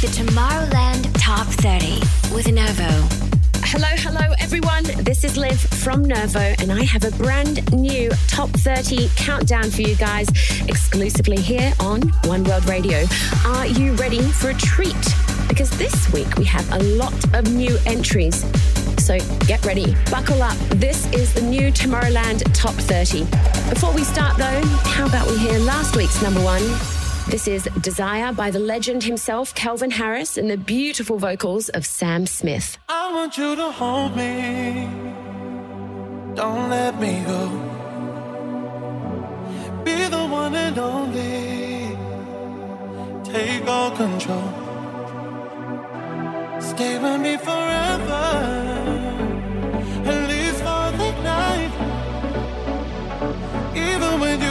The Tomorrowland Top 30 with Nervo. Hello, hello, everyone. This is Liv from Nervo, and I have a brand new Top 30 countdown for you guys exclusively here on One World Radio. Are you ready for a treat? Because this week we have a lot of new entries. So get ready, buckle up. This is the new Tomorrowland Top 30. Before we start, though, how about we hear last week's number one? This is Desire by the legend himself, Calvin Harris, and the beautiful vocals of Sam Smith. I want you to hold me. Don't let me go. Be the one and only. Take all control. Stay with me forever. At least for the night. Even when you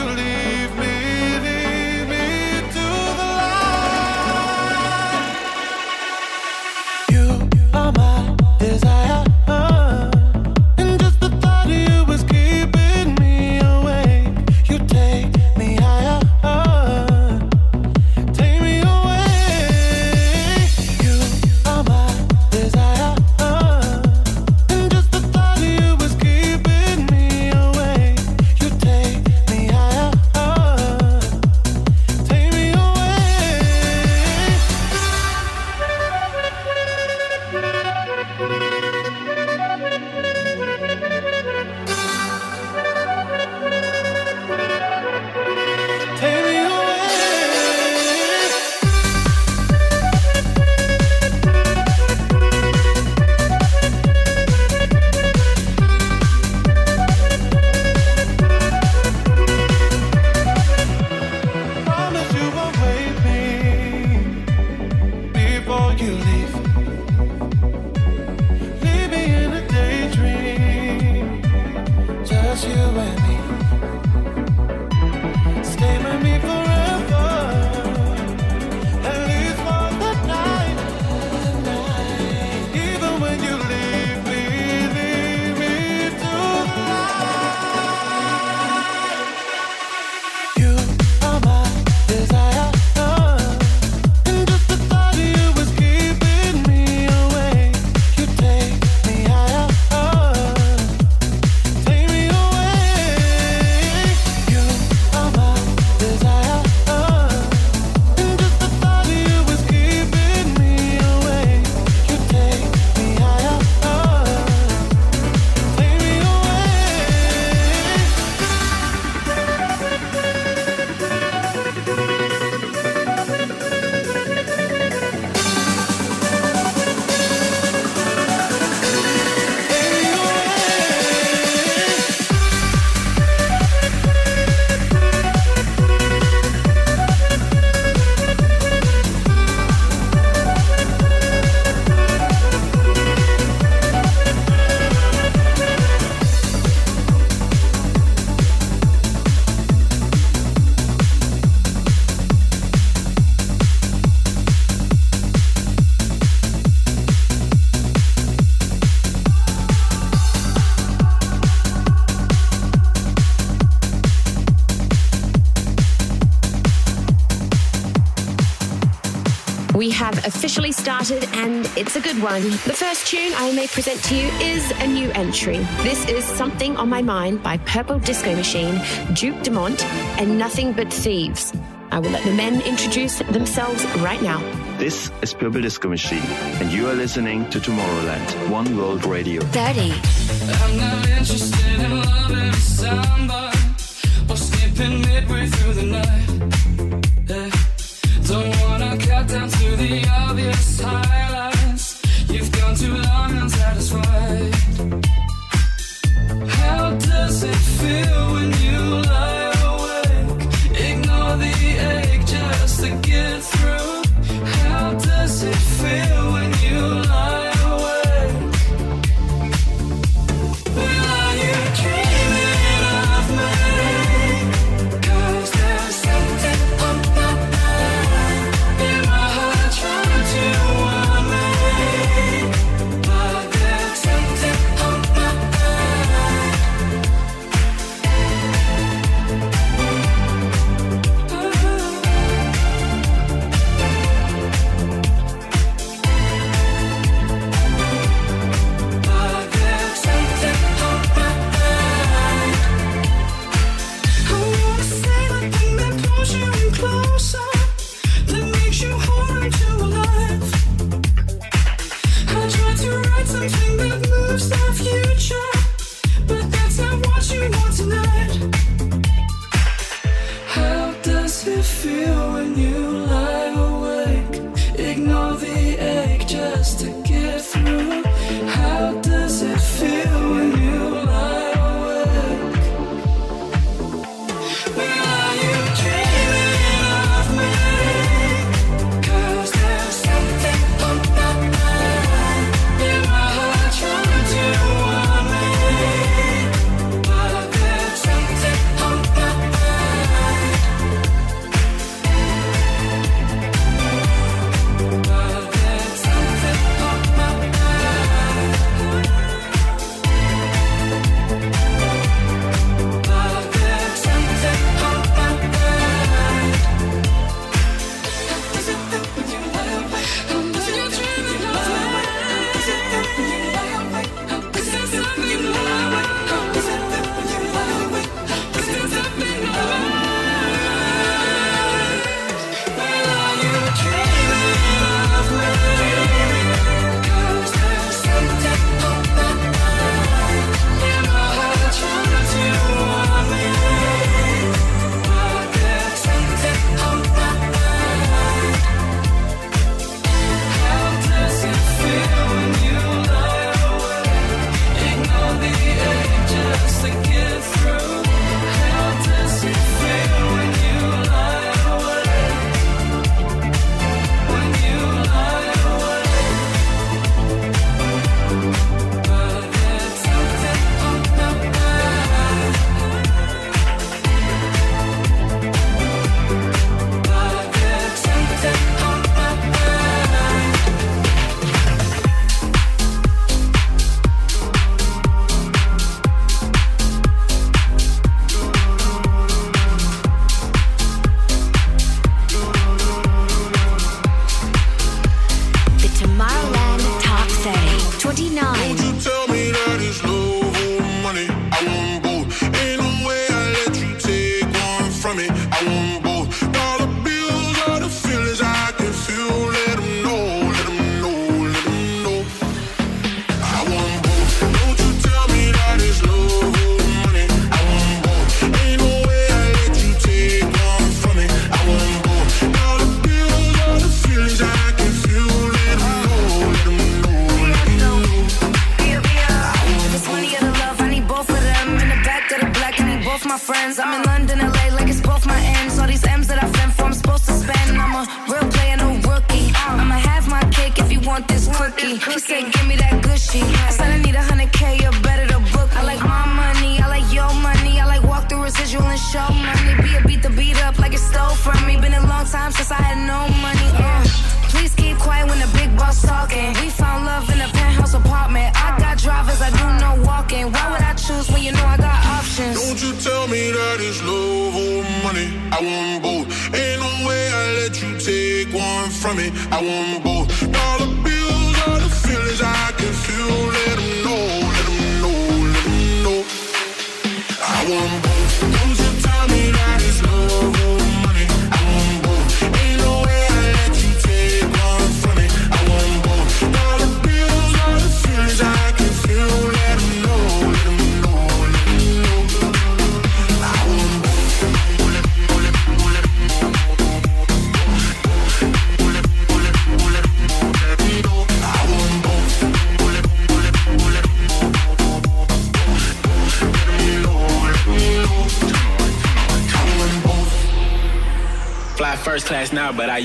officially started and it's a good one. The first tune I may present to you is a new entry. This is Something on My Mind by Purple Disco Machine, Duke Dumont, and Nothing But Thieves. I will let the men introduce themselves right now. This is Purple Disco Machine, and you are listening to Tomorrowland, One World Radio. 30. I'm not interested in loving somebody or skipping midway through the night. The obvious highlights. You've gone too long unsatisfied.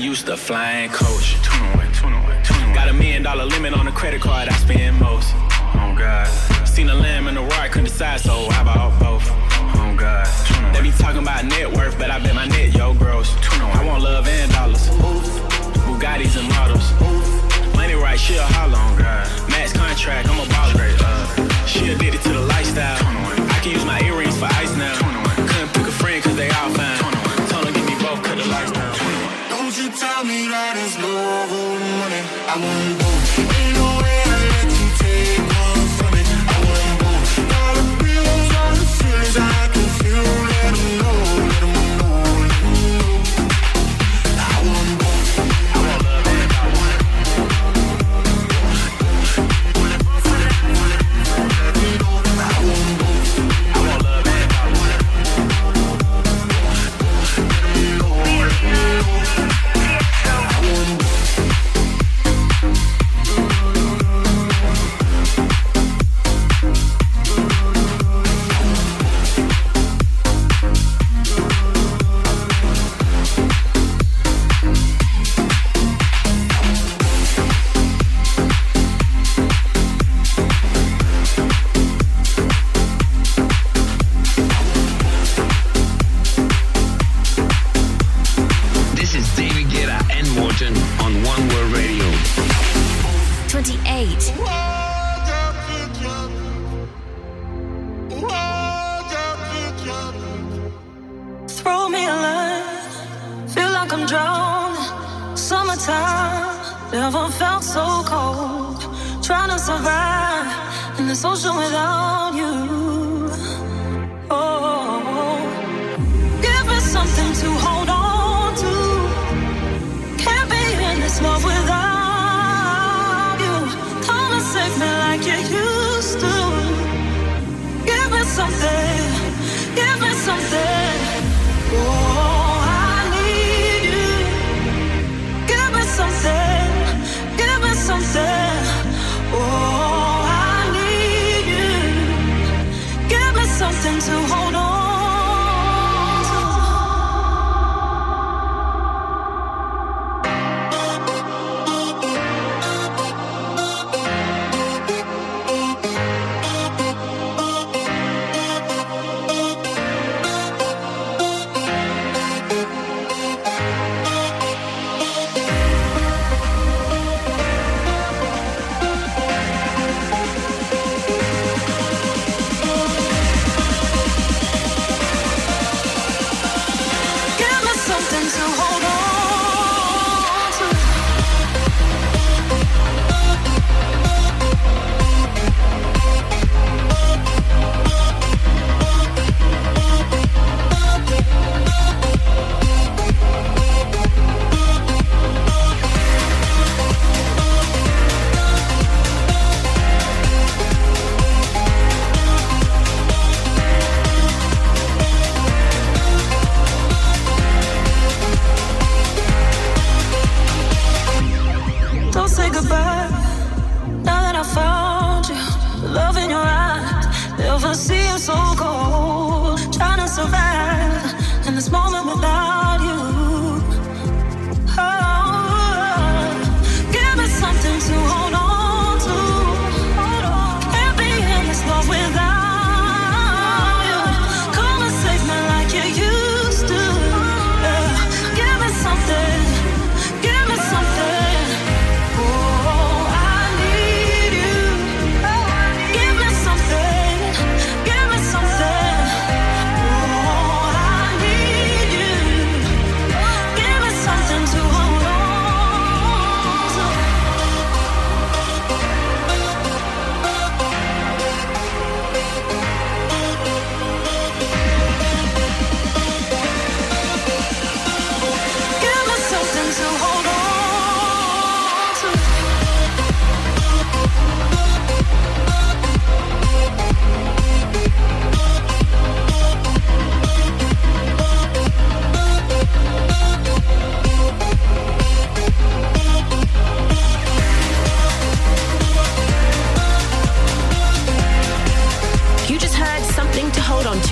Used to flying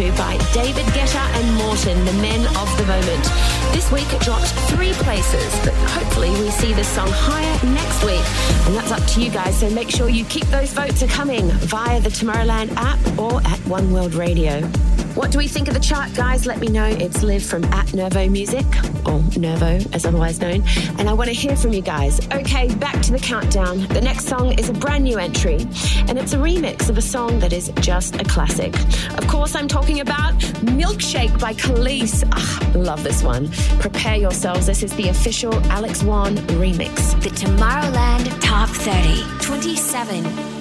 David Guetta and Morten, the men of the moment. This week it dropped three places, but hopefully we see this song higher next week. And that's up to you guys, so make sure you keep those votes coming via the Tomorrowland app or at One World Radio. What do we think of the chart, guys? Let me know. It's Liv from at Nervo Music, or Nervo as otherwise known, and I want to hear from you guys. Okay, back to the countdown. The next song is a brand new entry, and it's a remix of a song that is just a classic. Of course, I'm talking about Milkshake by Kelis. Ah, love this one. Prepare yourselves. This is the official Alex Wann remix. The Tomorrowland Top 30, 27.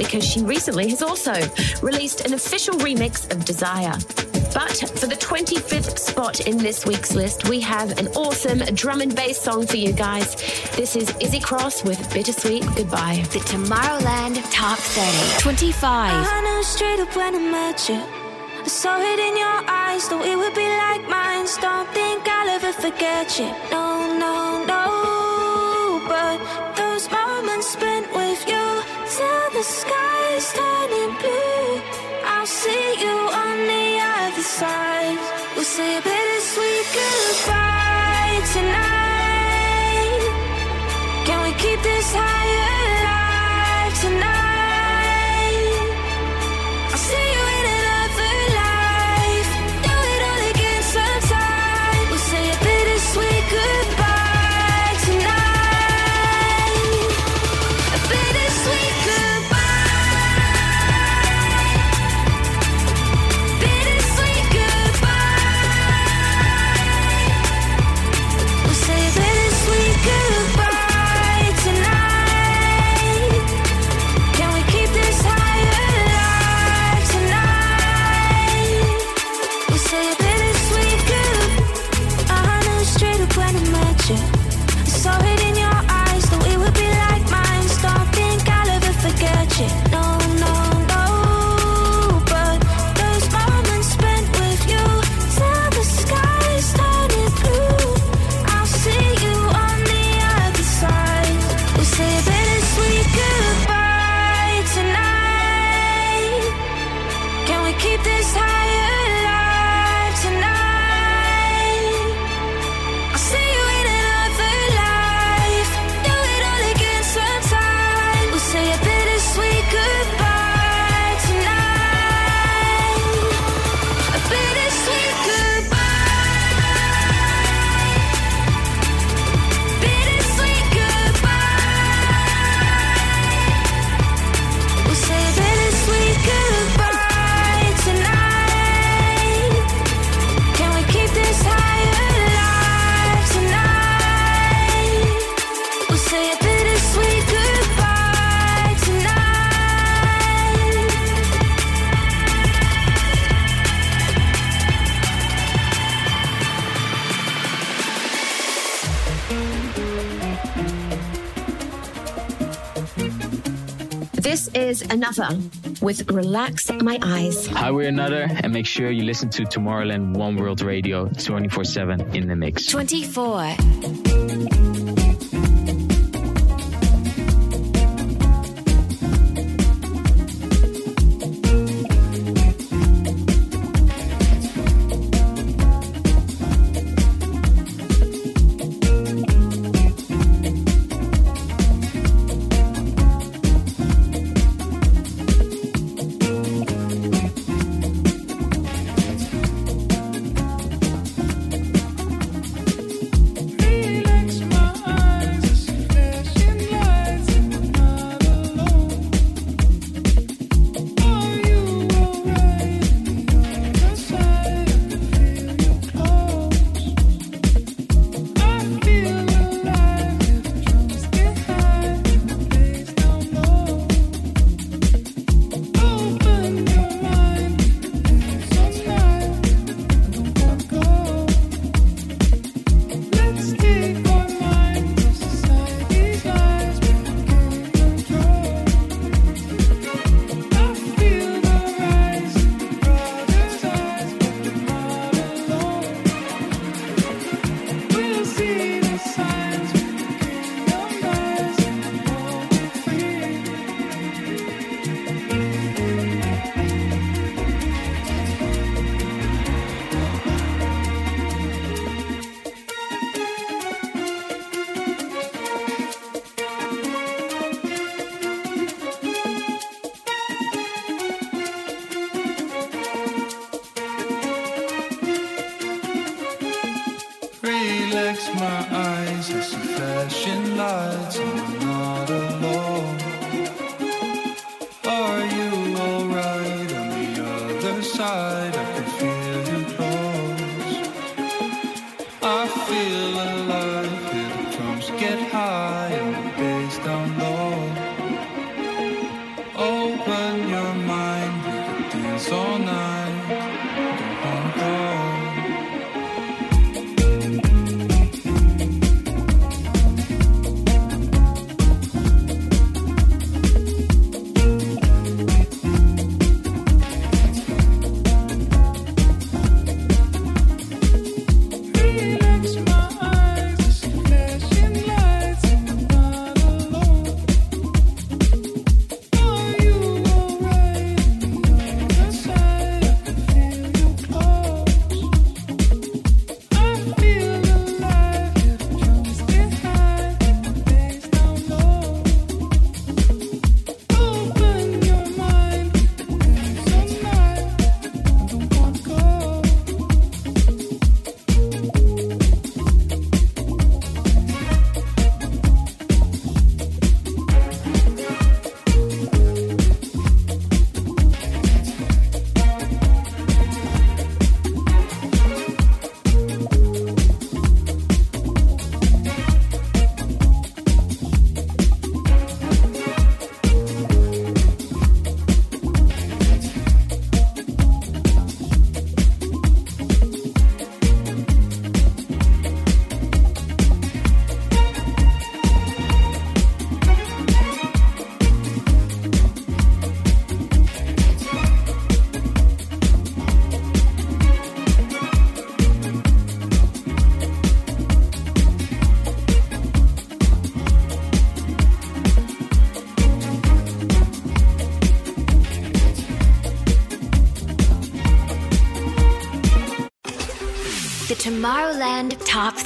because she recently has also released an official remix of Desire. But for the 25th spot in this week's list, we have an awesome drum and bass song for you guys. This is Issey Cross with Bittersweet Goodbye. The Tomorrowland Top 30. 25. I knew straight up when I met you. I saw it in your eyes, though it would be like mine. Don't think I'll ever forget you. No, no, no. But those moments spent till the sky's turning blue. I'll see you on the other side. We'll say a bittersweet goodbye tonight. Can we keep this higher? This is ANOTR with Relax My Eyes. Hi, we're ANOTR, and make sure you listen to Tomorrowland One World Radio 24 7 in the mix. 24.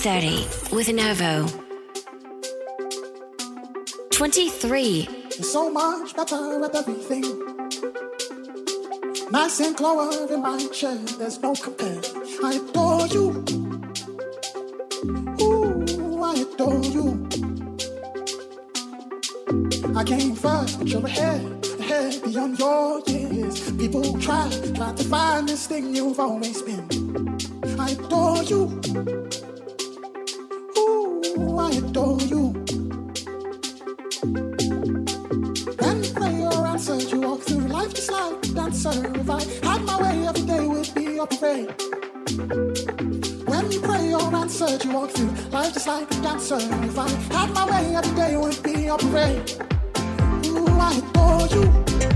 Thirty with Nervo. 23. So much better with everything. Nice and clover in my chair, there's no compare. I adore you. Ooh, I adore you. I came first, but you're ahead, ahead beyond your years. People try, try to find this thing you've always been. I adore you. Life just like a dancer. If I had my way, every day would be a parade. Ooh, kiss me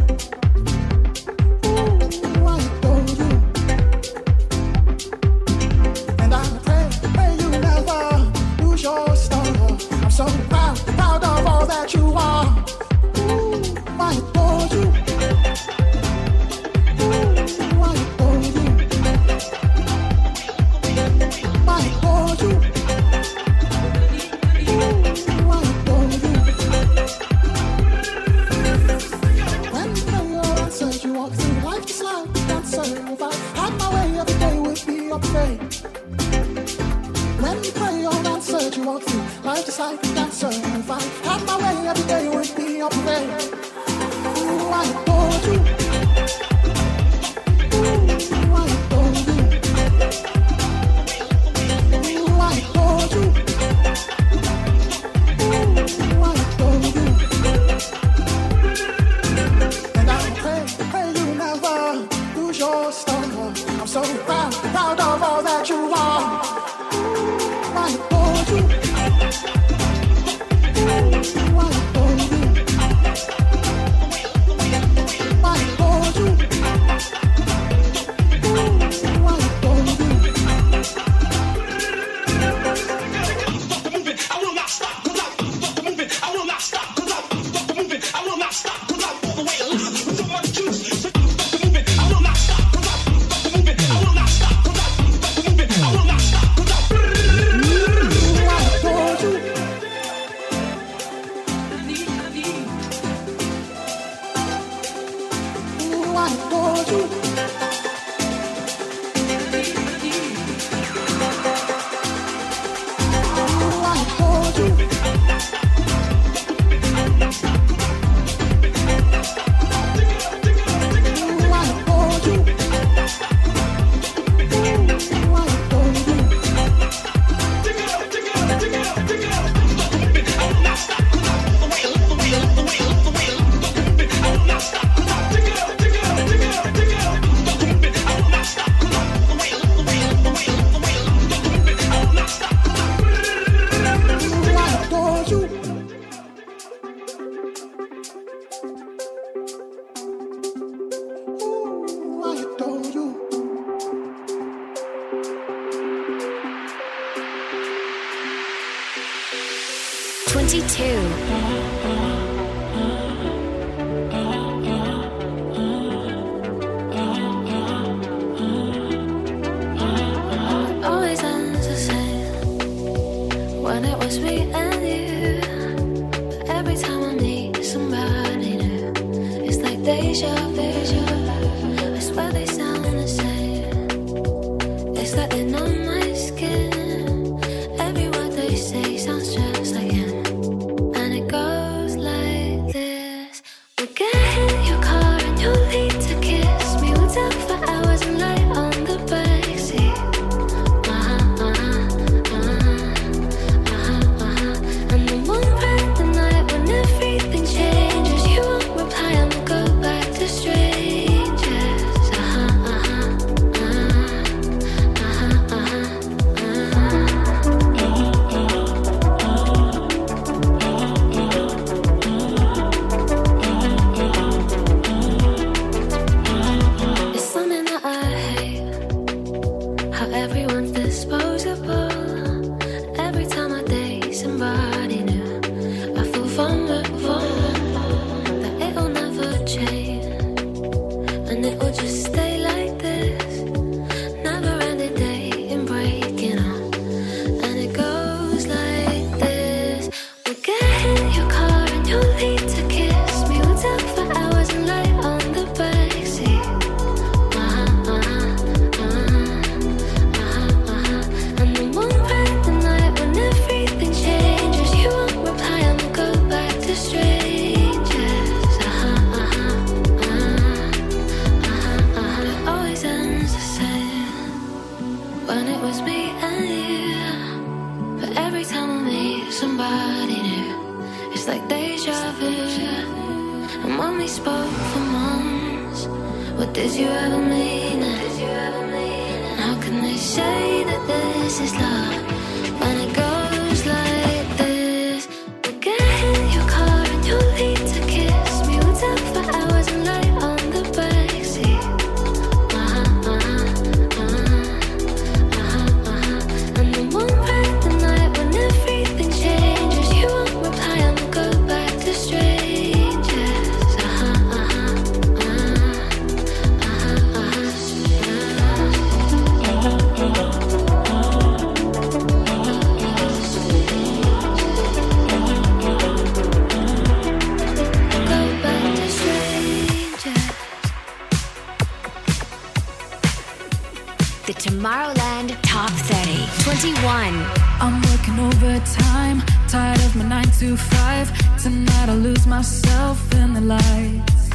my nine to five. Tonight I lose myself in the lights.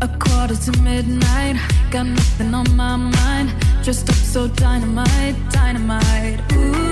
A quarter to midnight, got nothing on my mind. Dressed up so dynamite, dynamite. Ooh.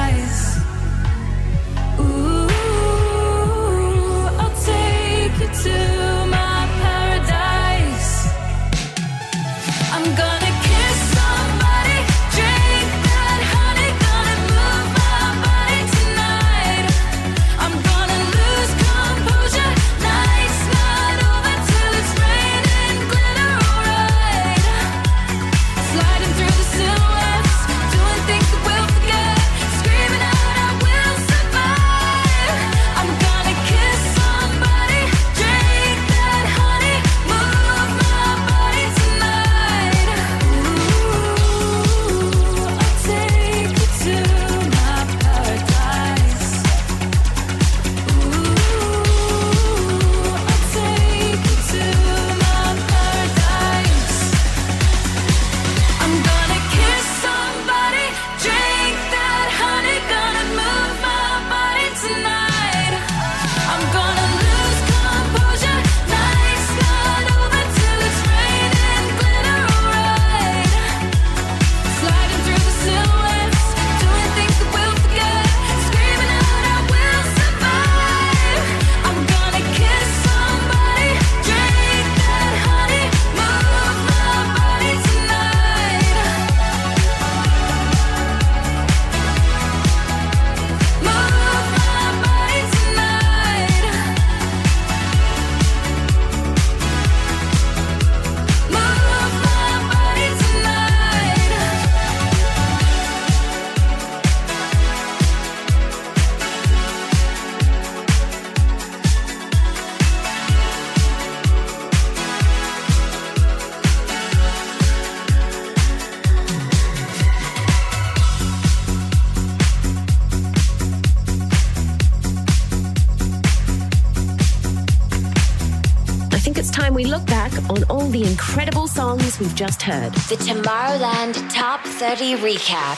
the incredible songs we've just heard. The Tomorrowland Top 30 Recap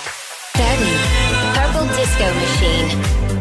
30. Purple Disco Machine.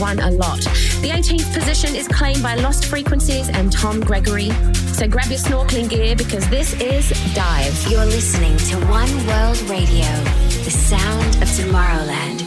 won a lot. The 18th position is claimed by Lost Frequencies and Tom Gregory. So grab your snorkeling gear because this is Dive. You're listening to One World Radio, the sound of Tomorrowland.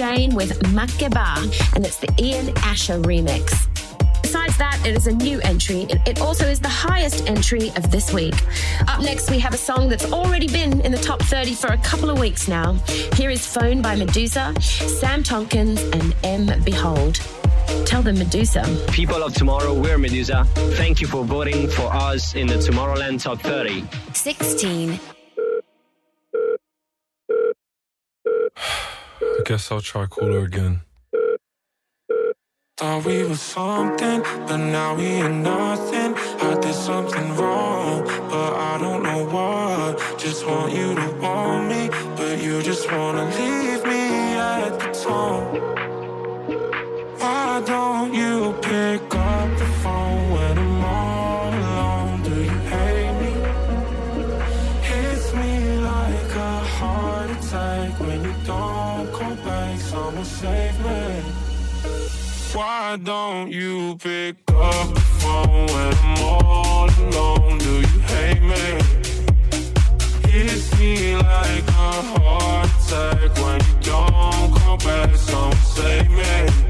This Jain with Makeba, and it's the Ian Asher remix. Besides that, it is a new entry. It- It also is the highest entry of this week. Up next, we have a song that's already been in the top 30 for a couple of weeks now. Here is Phone by Meduza, Sam Tompkins, and Em Beihold. Tell them Meduza. People of tomorrow, we're Meduza. Thank you for voting for us in the Tomorrowland Top 30. 16. I I'll try again. Thought we were something, but now we ain't nothing. I did something wrong, but I don't know what. Just want you to want me, but you just wanna leave Why don't you pick up the phone when I'm all alone? Do you hate me? Hits me like a heart attack when you don't call back. Someone save me.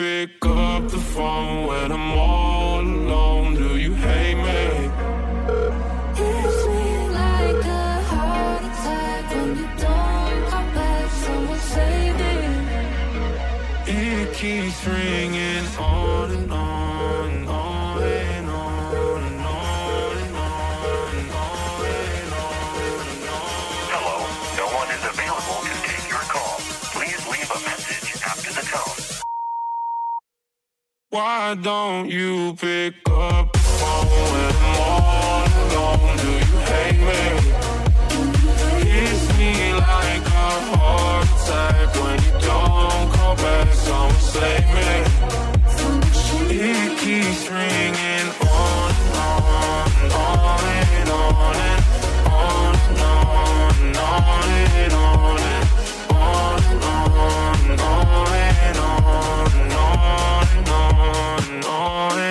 fake. why don't you pick up the phone when I'm all alone? Do you hate me? Kiss me like a heart attack when you don't call back. Someone save me. It keeps ringing on and on, and on and on and on and on and on and on. And on, and on on and on and on and on and on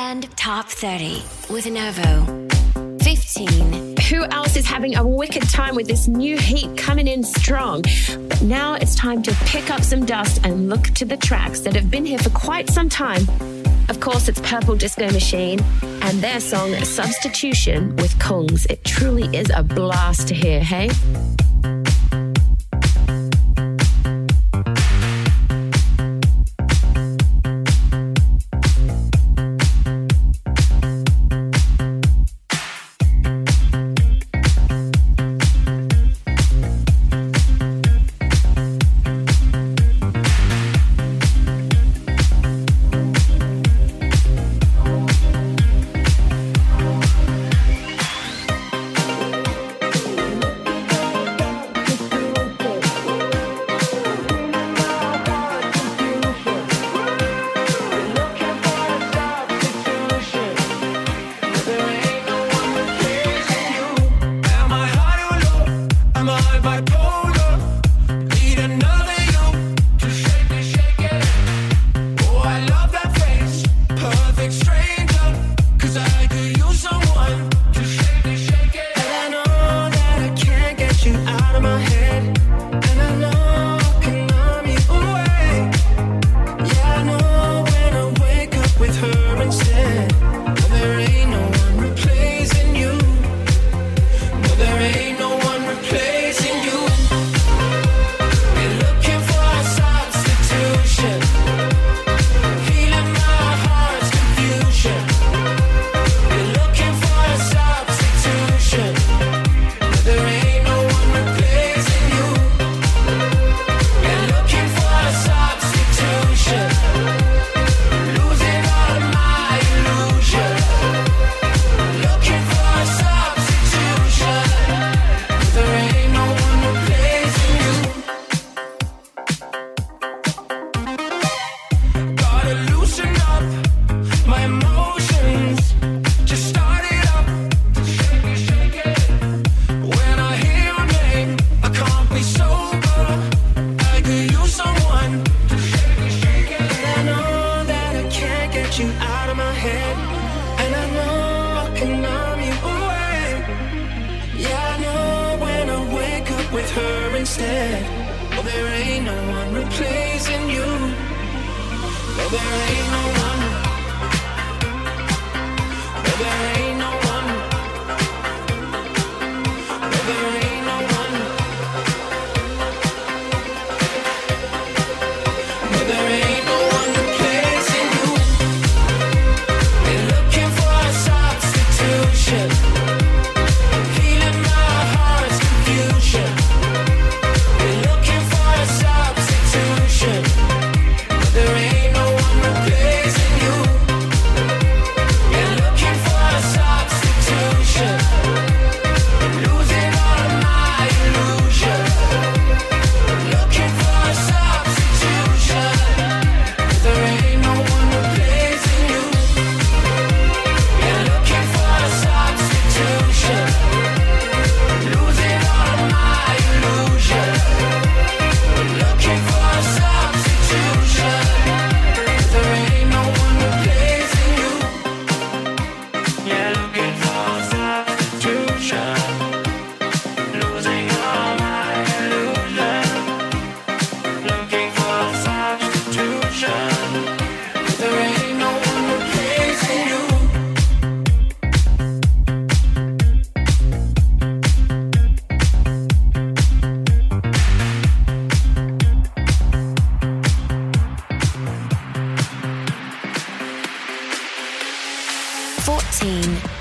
Tomorrowland Top 30 with Nervo. 15. Who else is having a wicked time with this new heat coming in strong? But now it's time to pick up some dust and look to the tracks that have been here for quite some time. Of course, it's Purple Disco Machine and their song Substitution with Kungs. It truly is a blast to hear, hey?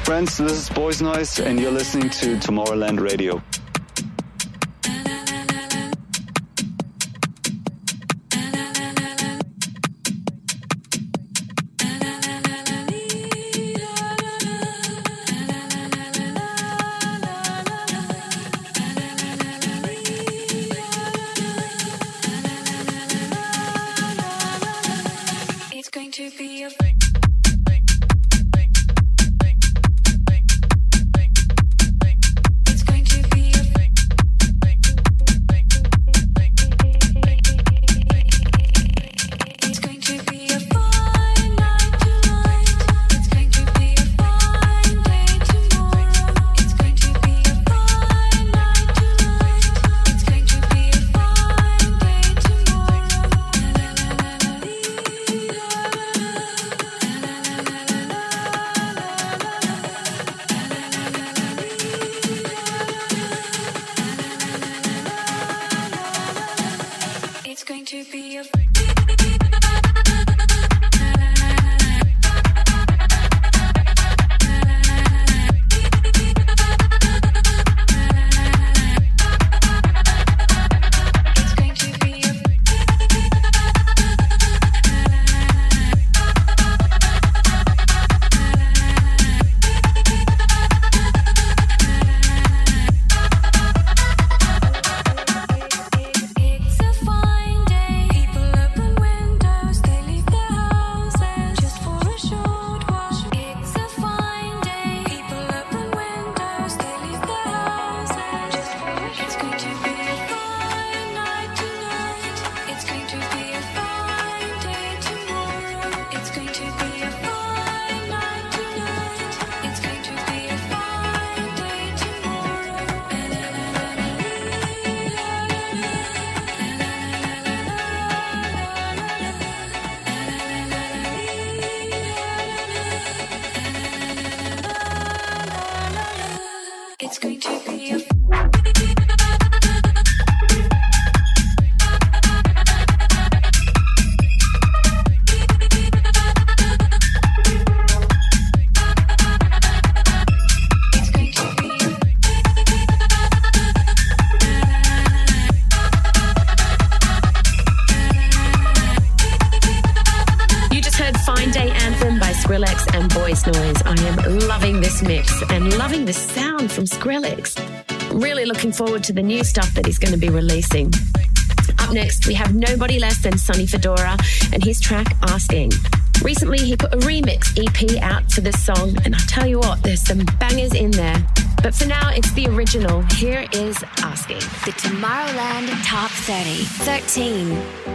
Friends, this is Boys Noize, and you're listening to Tomorrowland Radio. from Skrillex. Really looking forward to the new stuff that he's going to be releasing. Up next, we have nobody less than Sonny Fodera and his track Asking. Recently, he put a remix EP out for this song, and I'll tell you what, there's some bangers in there. But for now, it's the original. Here is Asking. The Tomorrowland Top 30, 13.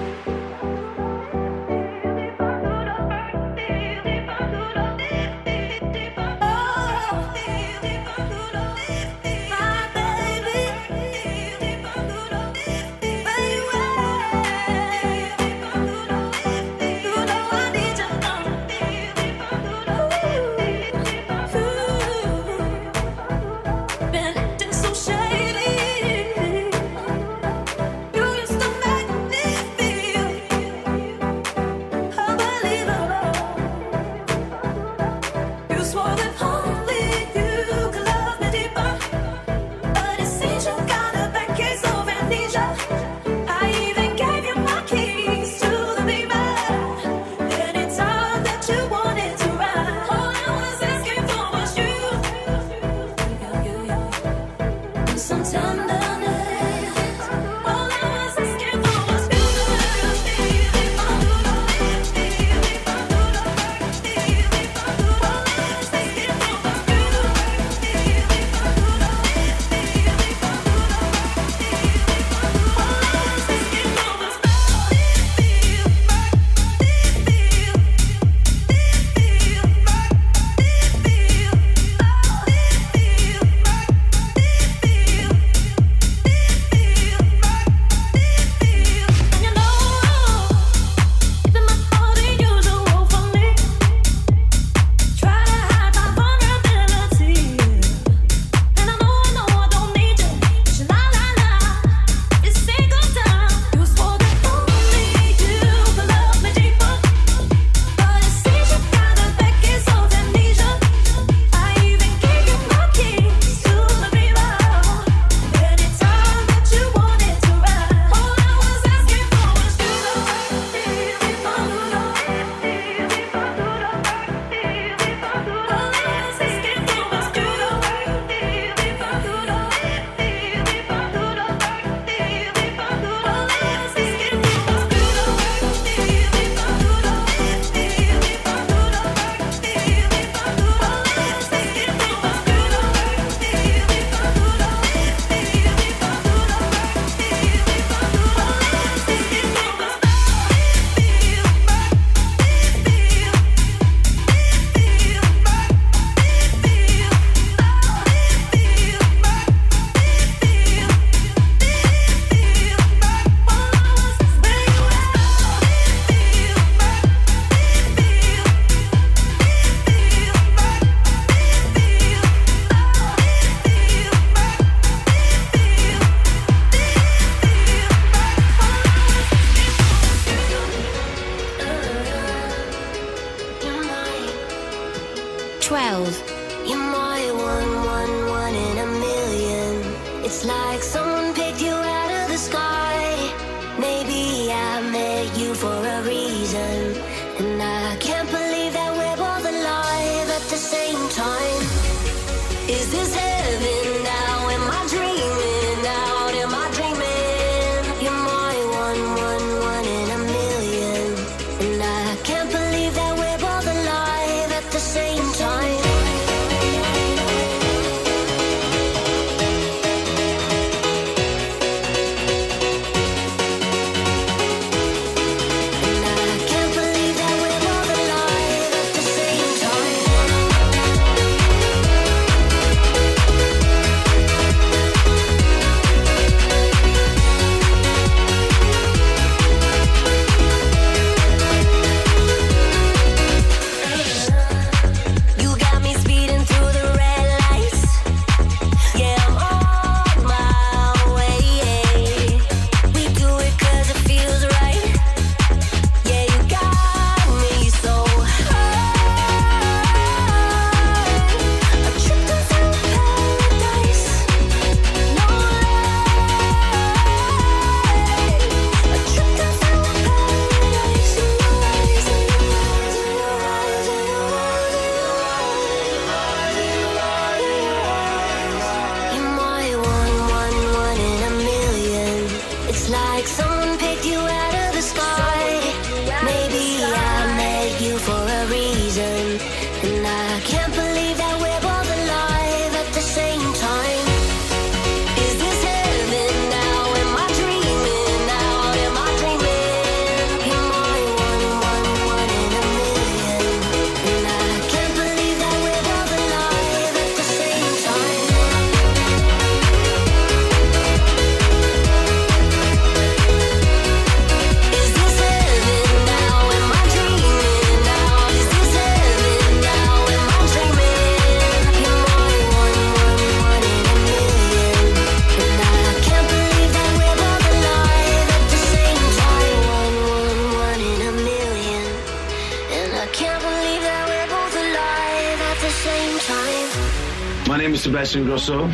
Tyson Grosso.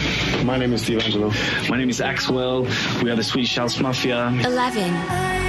My name is Steve Angello. My name is Axwell. We are the Swedish House Mafia. 11.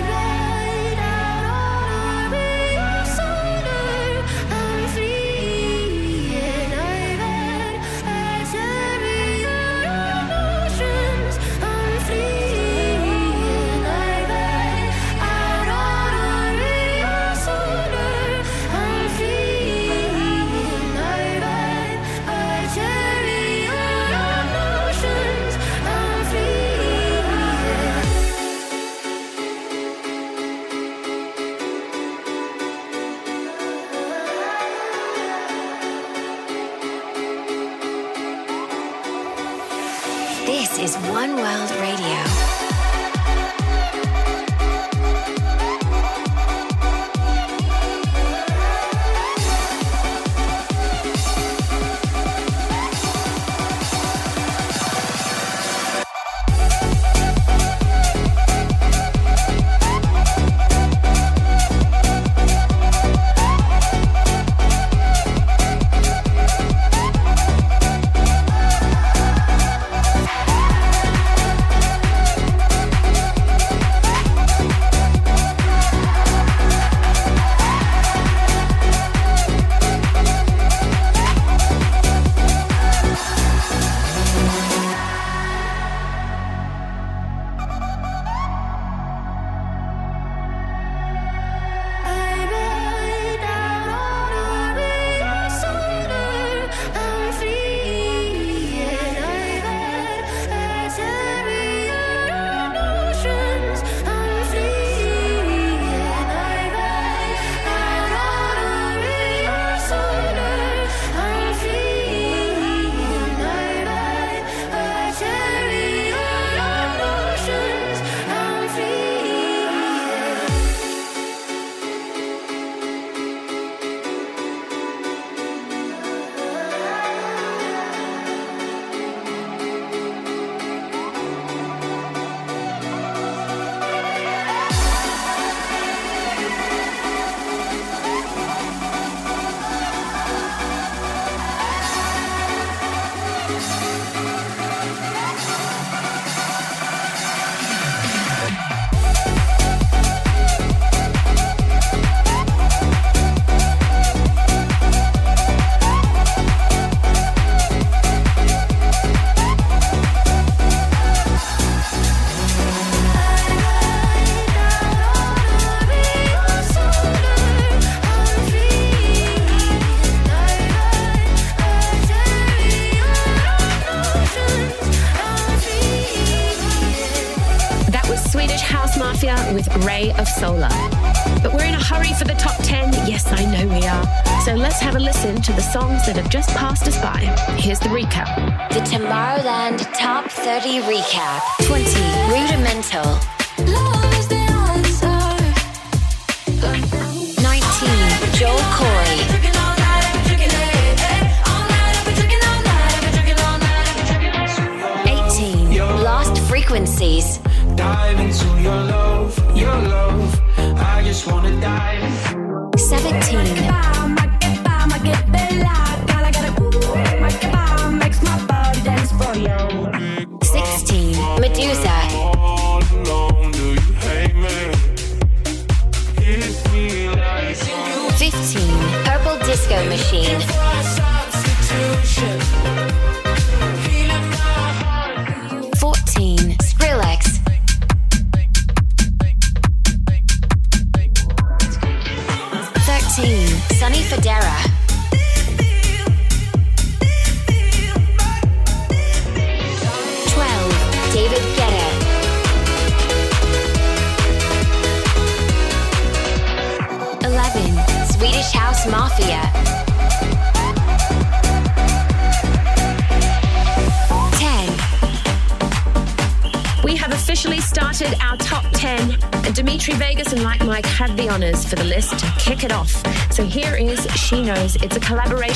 Dirty Re.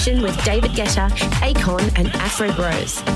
With David Guetta, Akon, and Afro Bros.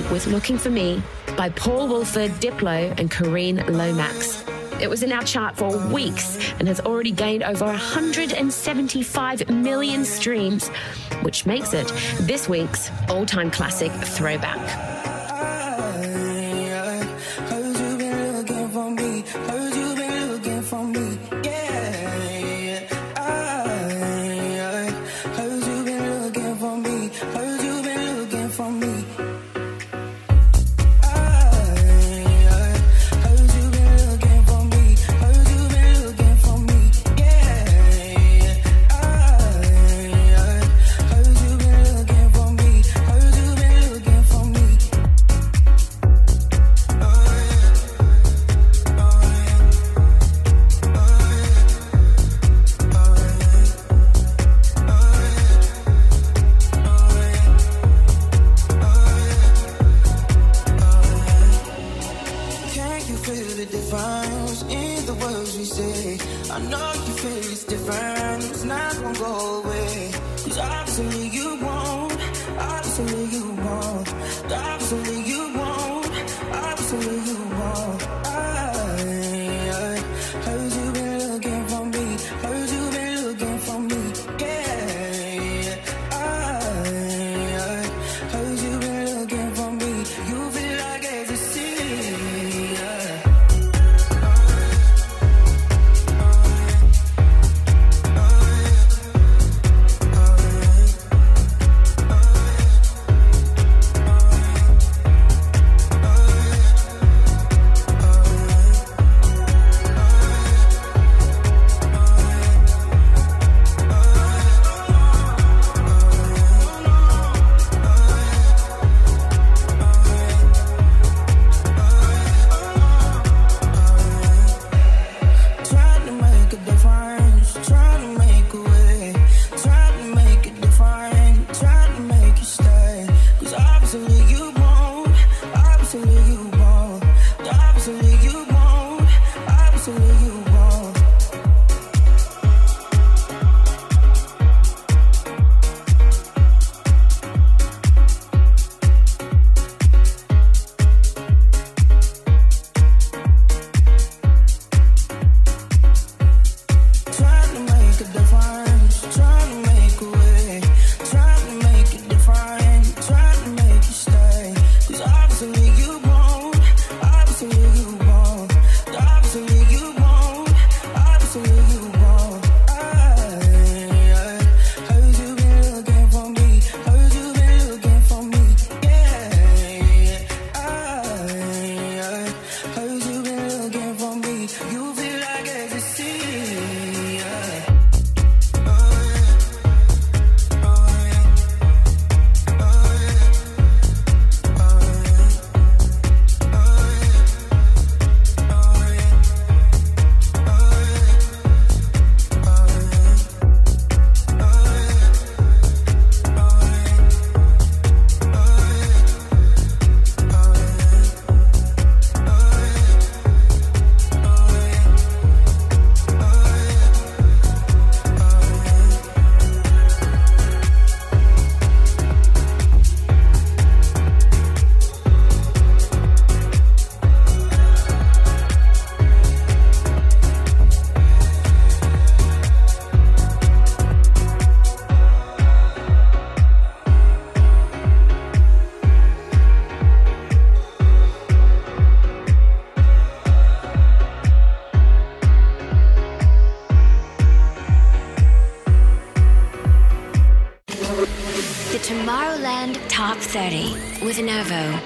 With Looking for Me by Paul Woolford, Diplo, and Kareen Lomax. It was in our chart for weeks and has already gained over 175 million streams, which makes it this week's all time classic throwback. with Nervo.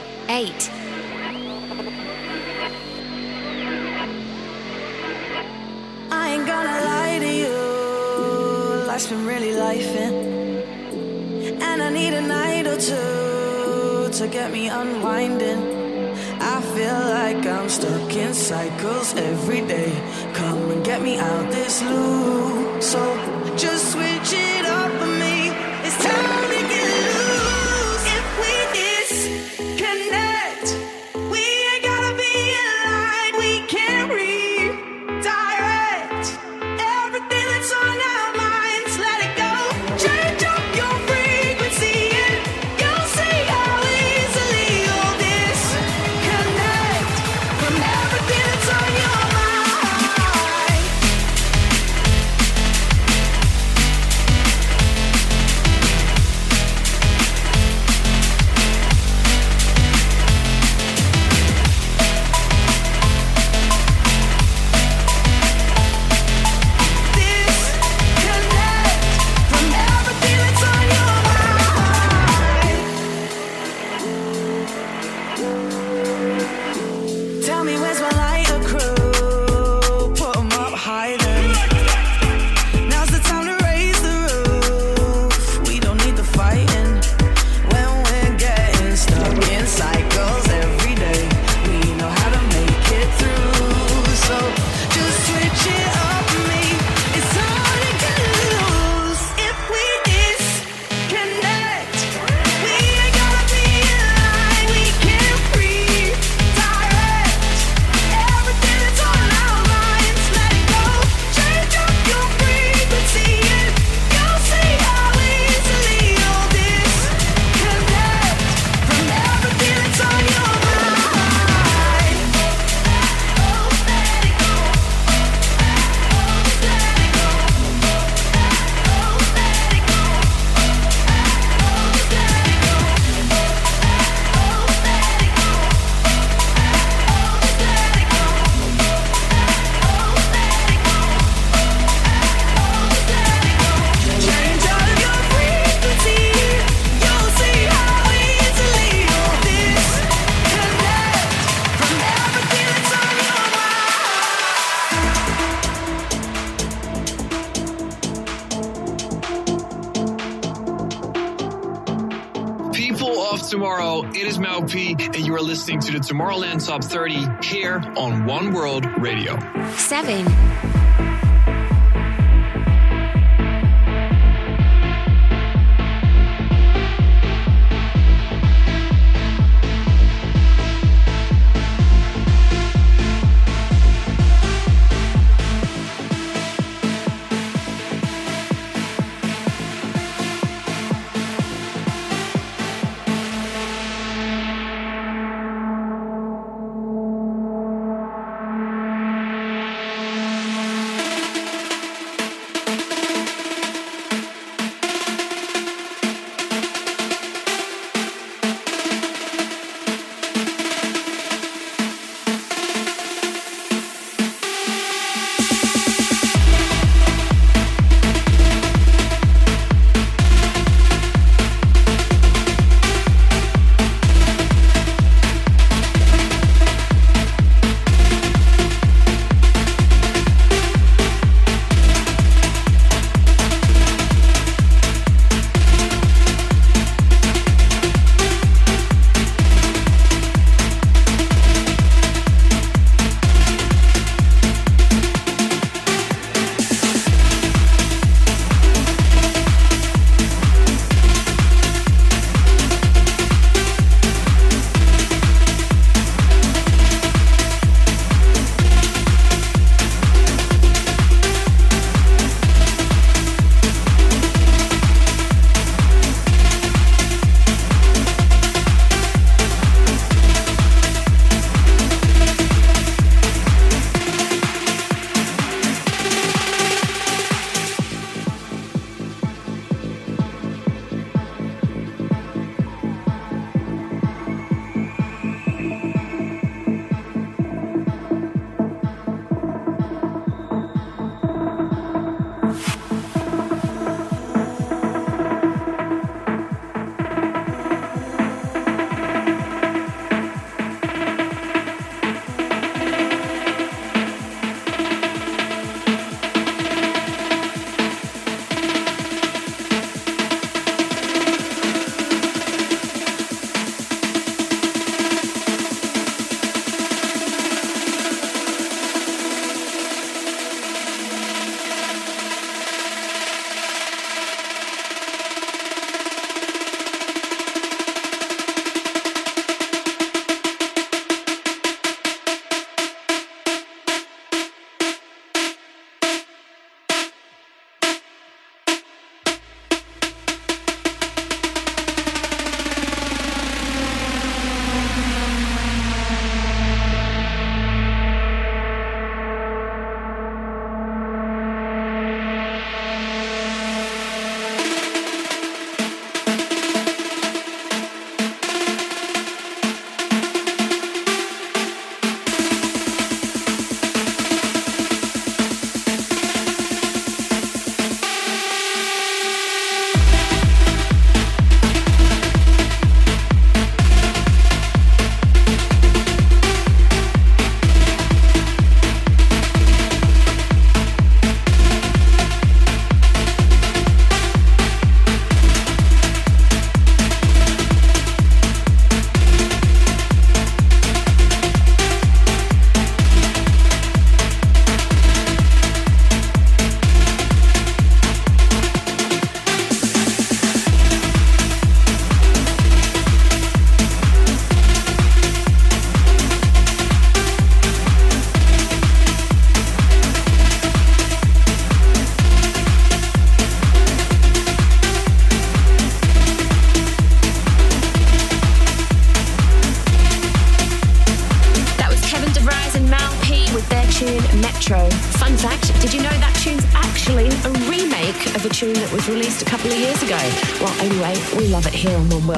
Tomorrowland Top 30 here on One World Radio. Seven.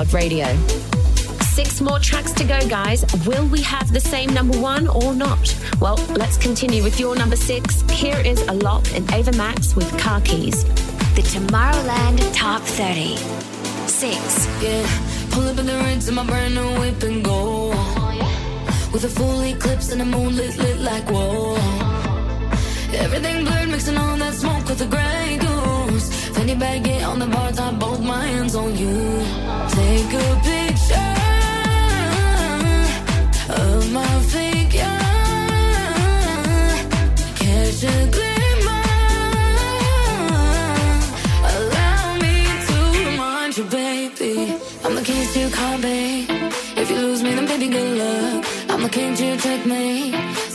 Web Radio. Six more tracks to go, guys. Will we have the same number one or not? Well, let's continue with your number six. Here is Alok in Ava Max with Car Keys. The Tomorrowland Top 30. Six. Yeah, pull up in the rinse in my brand new whip and go. Oh, yeah. With a full eclipse and a moonlit lit like whoa. Everything blurred, mixing all that smoke with the grain money bag, get on the bar top, both my hands on you. Take a picture of my figure. Catch a glimmer. Allow me to remind you, baby. I'm the king to your car, babe. If you lose me, then baby, good luck. I'm the king to your checkmate.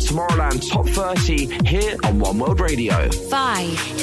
Tomorrowland Top 30 here on One World Radio. Five.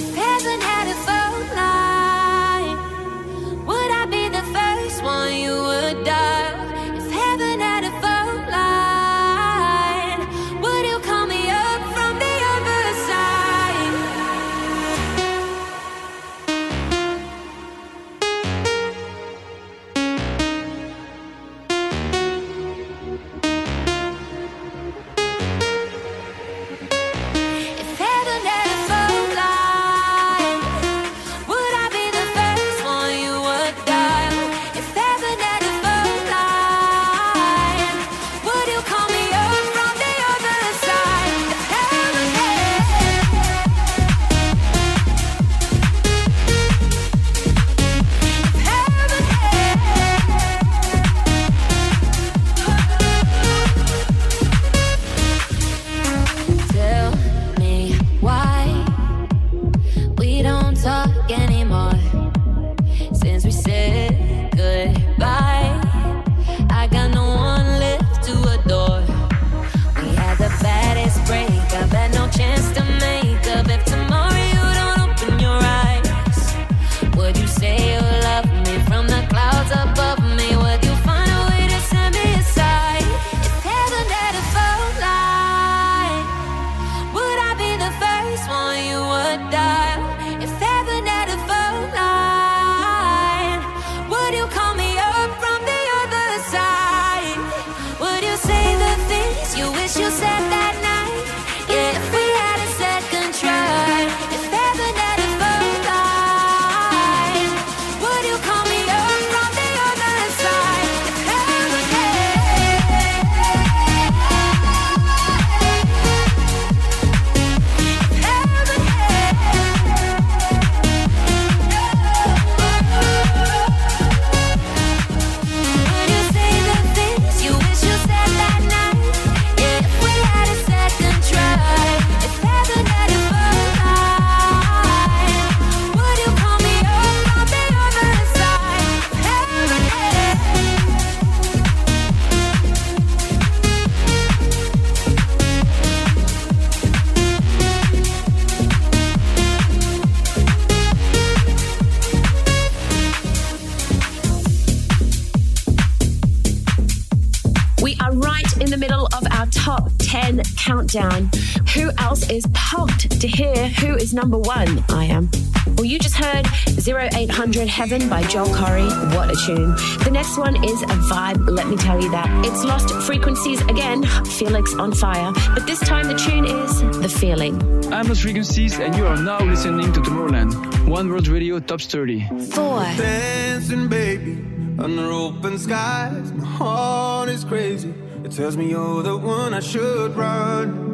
100 Heaven by Joel Corry. What a tune. The next one is a vibe, let me tell you that. It's Lost Frequencies again, Felix on Fire. But this time the tune is The Feeling. I'm Lost Frequencies and you are now listening to Tomorrowland. One World Radio Top 30. Four. Dancing baby under open skies. My heart is crazy. It tells me you're the one I should run.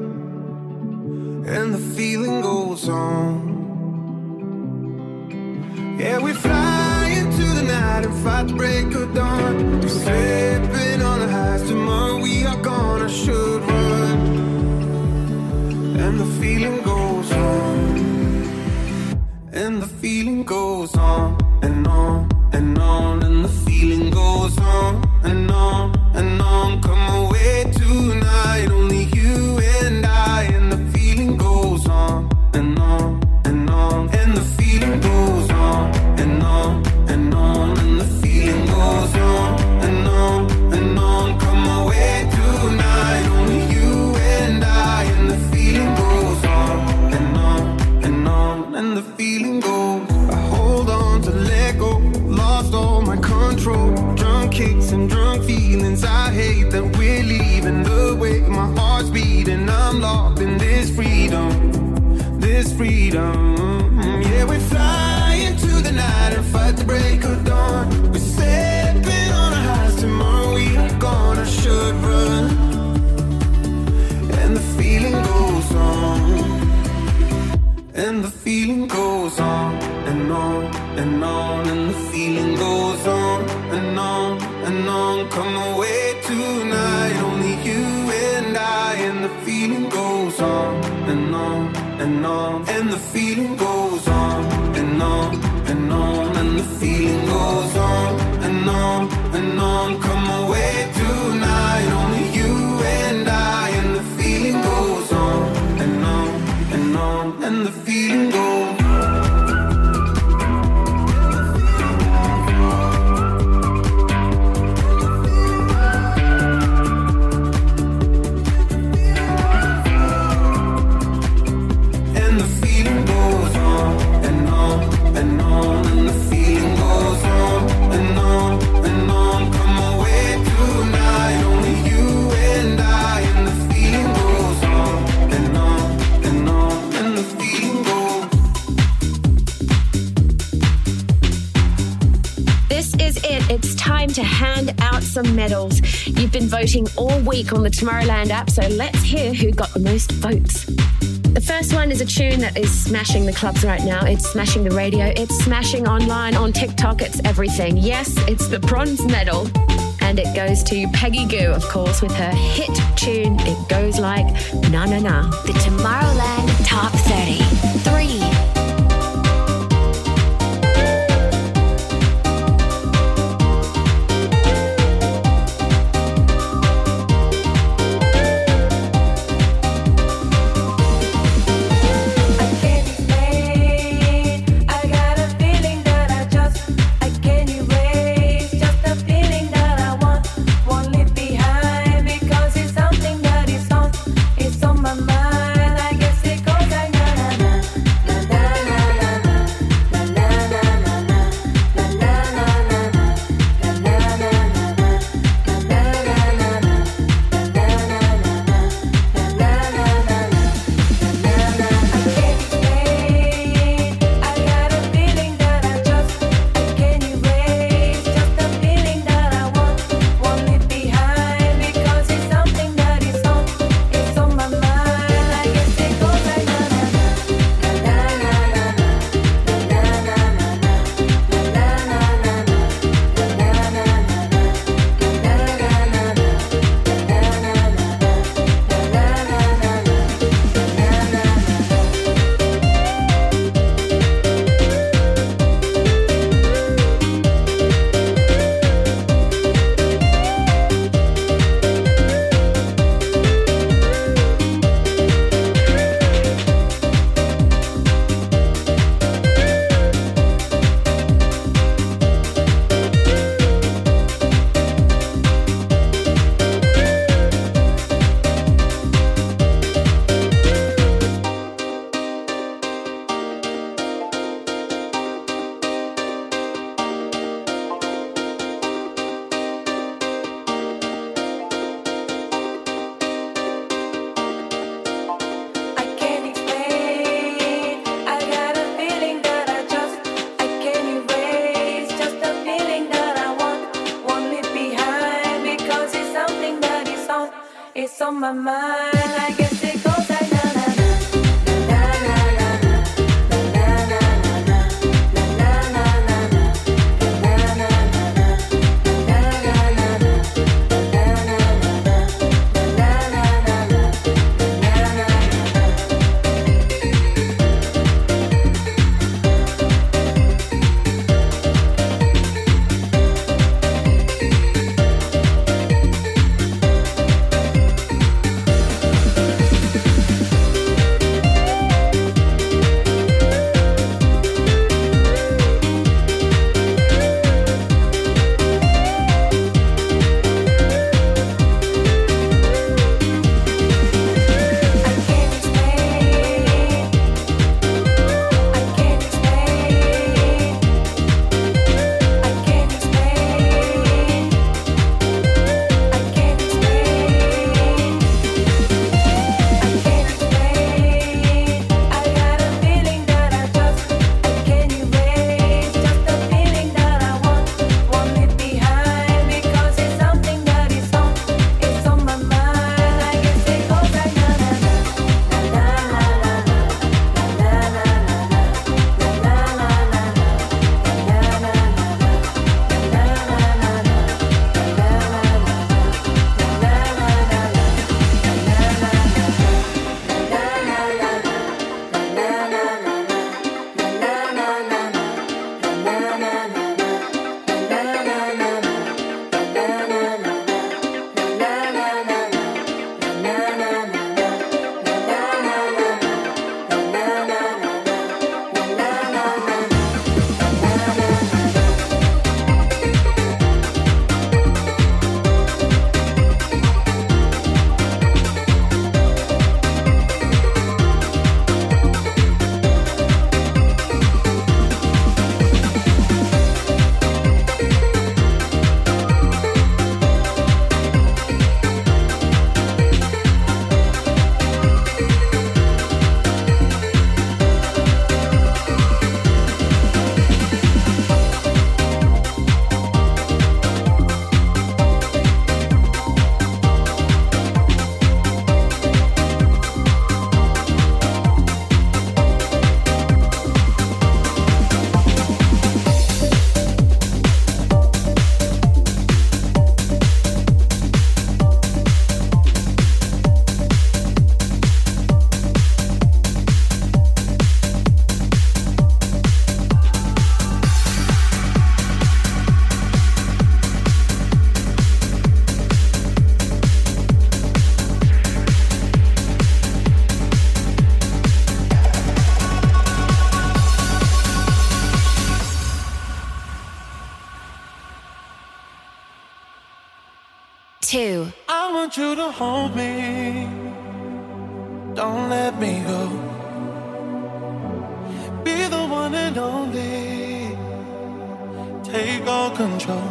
And the feeling goes on feeling goes on and on and on and the feeling to hand out some medals. You've been voting all week on the Tomorrowland app, so let's hear who got the most votes. The first one is a tune that is smashing the clubs right now. It's smashing the radio, it's smashing online, on TikTok, it's everything. Yes, it's the bronze medal. And it goes to Peggy Gou, of course, with her hit tune. It goes like Na Na Na. The Tomorrowland Top 30. on my mind. I guess hold me. Don't let me go. Be the one and only. Take all control.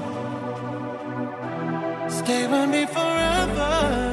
Stay with me forever.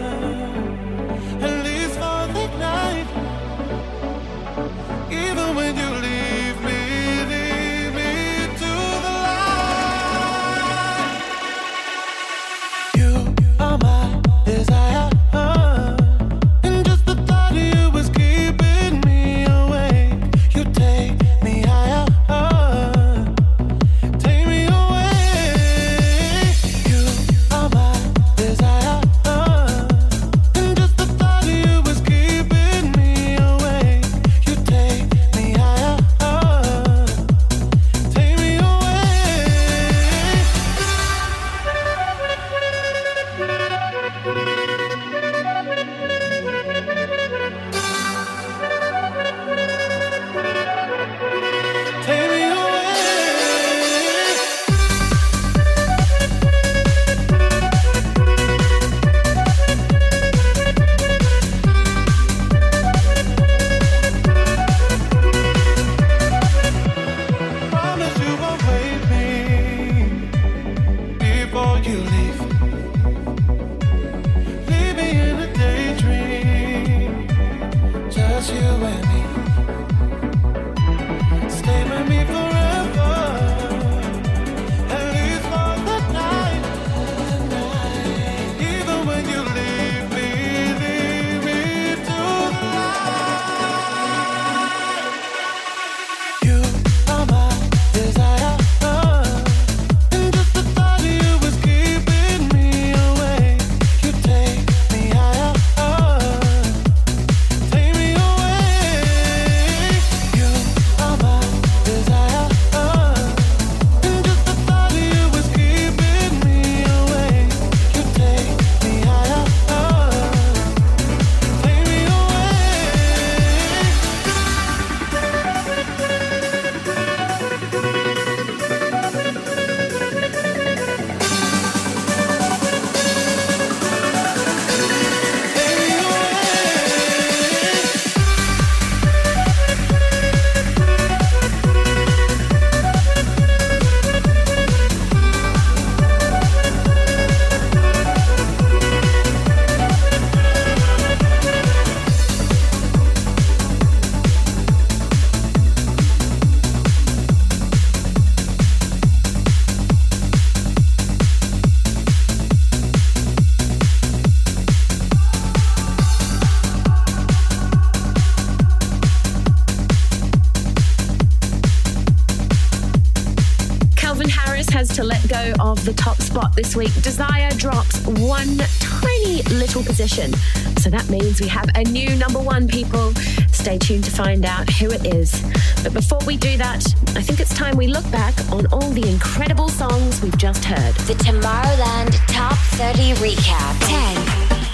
Spot this week. Desire drops one tiny little position. So that means we have a new number one, people. Stay tuned to find out who it is. But before we do that, I think it's time we look back on all the incredible songs we've just heard. The Tomorrowland Top 30 Recap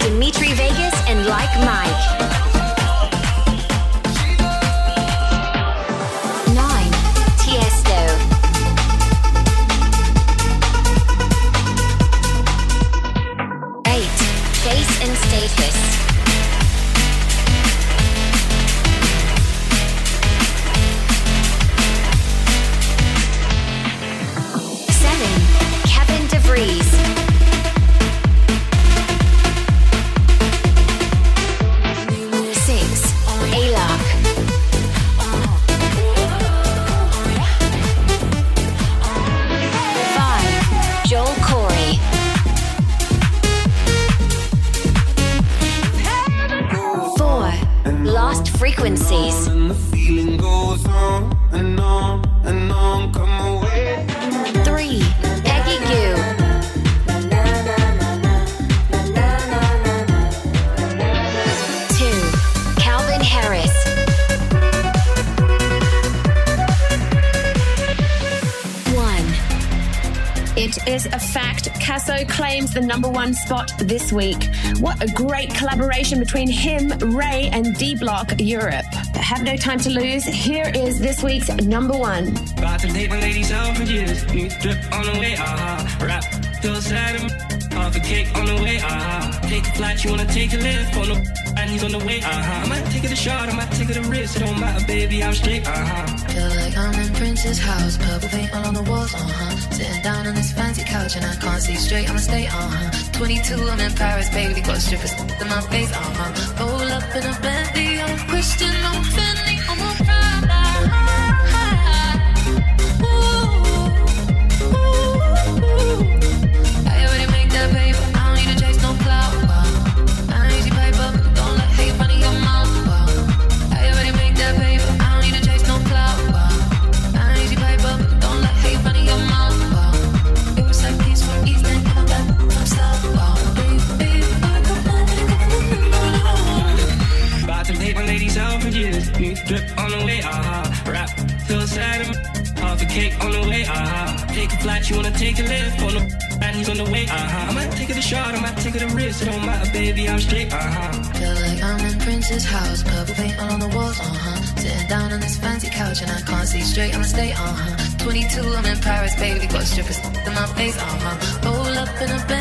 10. Dimitri Vegas and Like Mike. The number one spot this week. What a great collaboration between him, Raye, and D Block Europe. Have no time to lose. Here is this week's number one. About to take my ladies out for years. New drip on the way, ah. Rap, feel sad and off a cake on the way, ah. Take a flight, you wanna take a lift on the and he's on the way, uh-huh. I might take it a shot, I might take it a risk. It don't matter, baby, I'm straight, uh-huh. Feel like I'm in Prince's house, purple paint all on the walls, uh huh. Sitting down on this fancy couch and I can't see straight, I'ma stay, uh huh. 22, I'm in Paris, baby, got strippers in my face, uh huh. Roll up in a Bentley, I'm Christian, I'm Fendi, take a lift on the and he's on the way, uh-huh. I might take it a shot, I might take it a risk. It don't matter, baby, I'm straight, uh-huh. Feel like I'm in Prince's house, purple paint all on the walls, uh huh. Sitting down on this fancy couch and I can't see straight, I'ma stay, uh huh. 22, I'm in Paris, baby, got strippers in my face, uh huh. Roll up in a Bentley,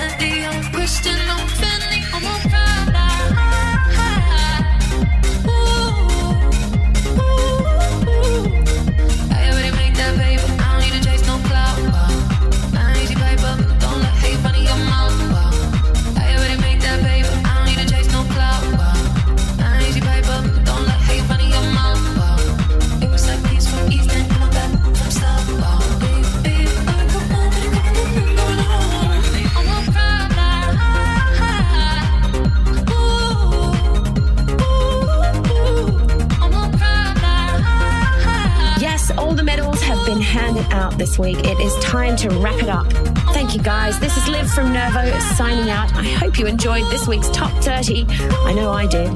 week. It is time to wrap it up. Thank you guys. This is Liv from Nervo signing out. I hope you enjoyed this week's top 30. I know I did.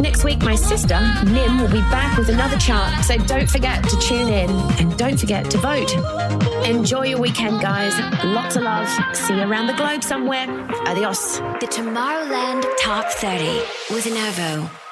Next week, my sister, Nim, will be back with another chart. So don't forget to tune in and don't forget to vote. Enjoy your weekend, guys. Lots of love. See you around the globe somewhere. Adios. The Tomorrowland Top 30 with Nervo.